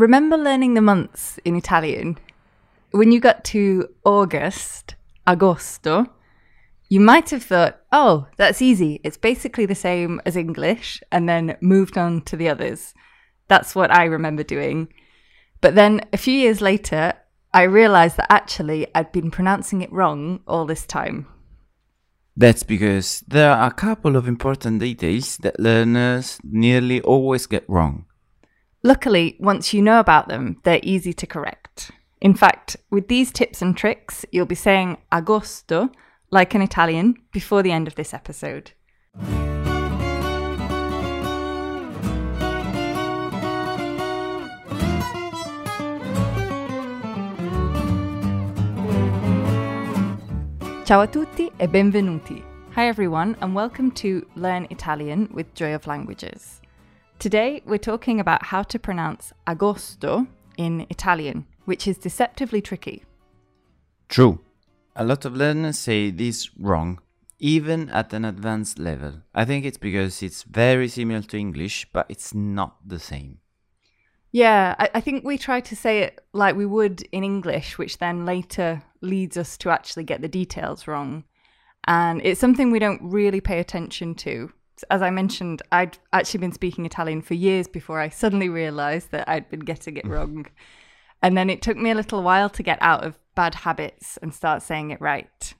Remember learning the months in Italian? When you got to August, agosto, you might have thought, oh, that's easy. It's basically the same as English, and then moved on to the others. That's what I remember doing. But then a few years later, I realized that actually I'd been pronouncing it wrong all this time. That's because there are a couple of important details that learners nearly always get wrong. Luckily, once you know about them, they're easy to correct. In fact, with these tips and tricks, you'll be saying agosto like an Italian before the end of this episode. Ciao a tutti e benvenuti. Hi everyone, and welcome to Learn Italian with Joy of Languages. Today we're talking about how to pronounce agosto in Italian, which is deceptively tricky. True. A lot of learners say this wrong, even at an advanced level. I think it's because it's very similar to English, but it's not the same. Yeah, I, I think we try to say it like we would in English, which then later leads us to actually get the details wrong. And it's something we don't really pay attention to. As I mentioned, I'd actually been speaking Italian for years before I suddenly realized that I'd been getting it mm. wrong. And then it took me a little while to get out of bad habits and start saying it right.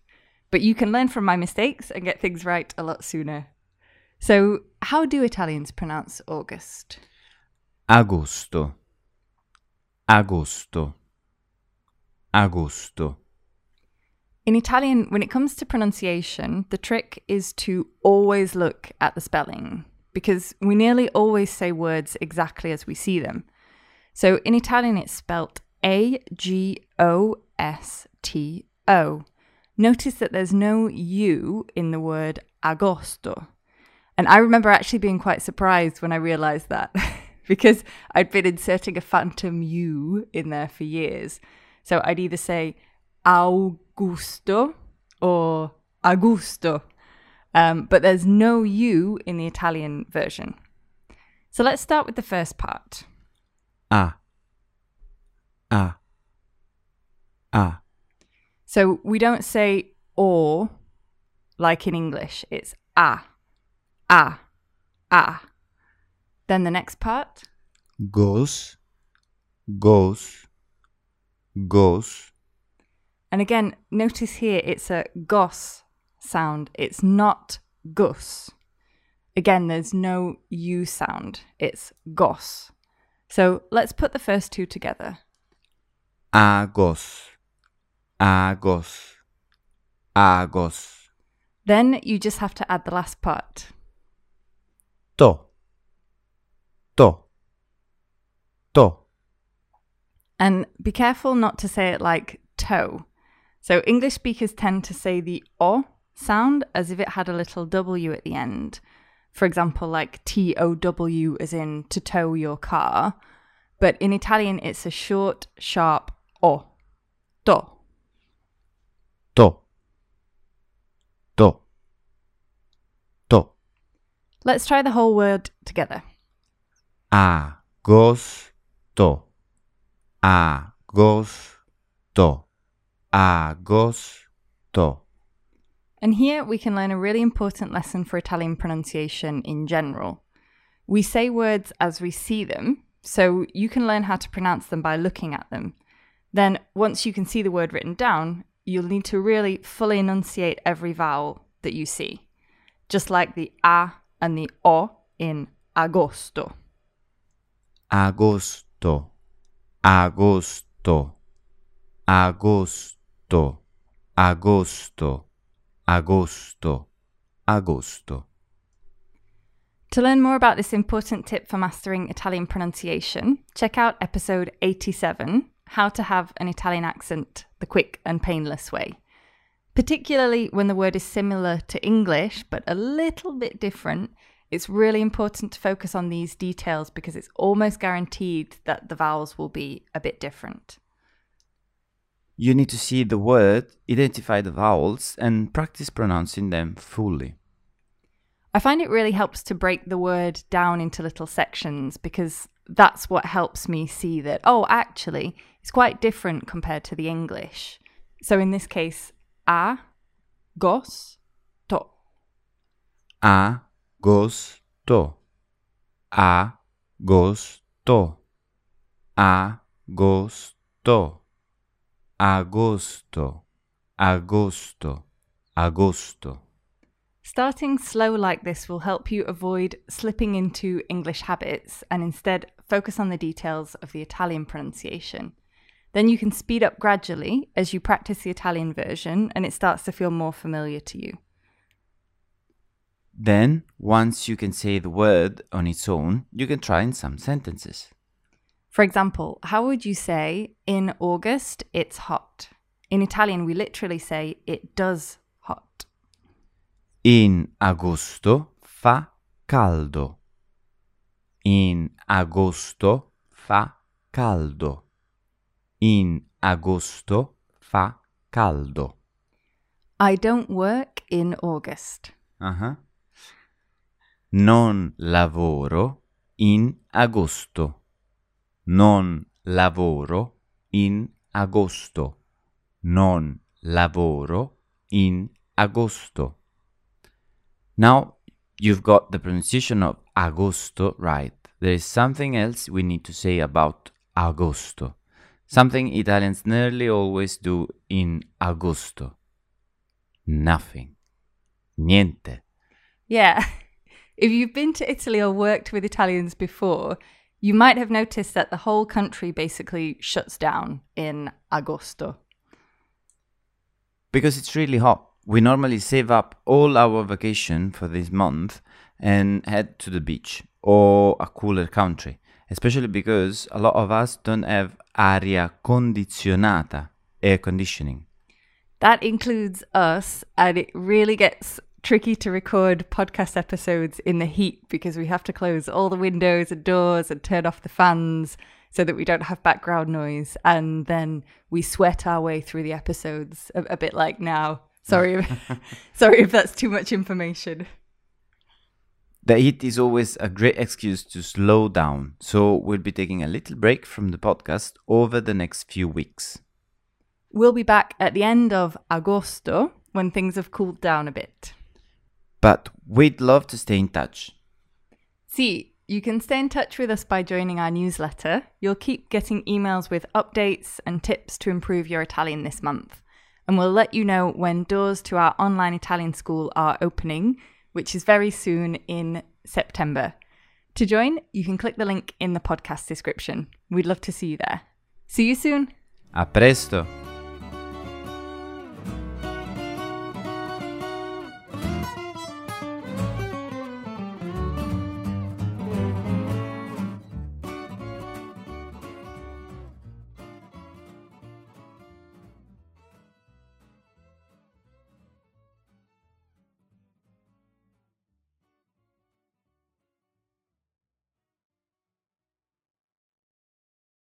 But you can learn from my mistakes and get things right a lot sooner. So, how do Italians pronounce August? Agosto. Agosto. Agosto. In Italian, when it comes to pronunciation, the trick is to always look at the spelling because we nearly always say words exactly as we see them. So in Italian, it's spelt A G O S T O. Notice that there's no U in the word agosto. And I remember actually being quite surprised when I realized that because I'd been inserting a phantom U in there for years. So I'd either say Augusto or Augusto, um, but there's no U in the Italian version. So let's start with the first part. A. A. A. So we don't say or like in English, it's a, a, a. Then the next part. Goes. Goes. Goes. And again, notice here it's a goss sound. It's not gus. Again, there's no U sound. It's goss. So let's put the first two together. Agos. Agos. Agos. Then you just have to add the last part. To. To. To. And be careful not to say it like toe. So English speakers tend to say the o sound as if it had a little w at the end. For example, like T O W as in to tow your car. But in Italian, it's a short, sharp o. To. To. To. To. Let's try the whole word together. Agosto. Agosto. Agosto. And here we can learn a really important lesson for Italian pronunciation in general. We say words as we see them, so you can learn how to pronounce them by looking at them. Then, once you can see the word written down, you'll need to really fully enunciate every vowel that you see, just like the A and the O in agosto. Agosto. Agosto. Agosto. Agosto. Agosto. Agosto. To learn more about this important tip for mastering Italian pronunciation, check out episode 87 How to Have an Italian Accent the Quick and Painless Way. Particularly when the word is similar to English but a little bit different, it's really important to focus on these details because it's almost guaranteed that the vowels will be a bit different. You need to see the word, identify the vowels, and practice pronouncing them fully. I find it really helps to break the word down into little sections because that's what helps me see that, oh, actually, it's quite different compared to the English. So in this case, a, gos, to. A gos to. A gos to. A Agosto. Agosto. Agosto. Agosto. Agosto. Starting slow like this will help you avoid slipping into English habits and instead focus on the details of the Italian pronunciation. Then you can speed up gradually as you practice the Italian version and it starts to feel more familiar to you. Then, once you can say the word on its own, you can try in some sentences. For example, how would you say, in August, it's hot? In Italian, we literally say, it does hot. In agosto fa caldo. In agosto fa caldo. In agosto fa caldo. I don't work in August. Uh-huh. Non lavoro in agosto. Non lavoro in agosto. Non lavoro in agosto. Now you've got the pronunciation of agosto right. There is something else we need to say about agosto. Something Italians nearly always do in agosto. Nothing. Niente. Yeah. If you've been to Italy or worked with Italians before, you might have noticed that the whole country basically shuts down in agosto. Because it's really hot. We normally save up all our vacation for this month and head to the beach or a cooler country, especially because a lot of us don't have aria condizionata, air conditioning. That includes us, and it really gets tricky to record podcast episodes in the heat because we have to close all the windows and doors and turn off the fans so that we don't have background noise. And then we sweat our way through the episodes a, a bit like now. Sorry, if, sorry if that's too much information. The heat is always a great excuse to slow down, so we'll be taking a little break from the podcast over the next few weeks. We'll be back at the end of agosto when things have cooled down a bit. But we'd love to stay in touch. See, you can stay in touch with us by joining our newsletter. You'll keep getting emails with updates and tips to improve your Italian this month. And we'll let you know when doors to our online Italian school are opening, which is very soon in September. To join, you can click the link in the podcast description. We'd love to see you there. See you soon. A presto!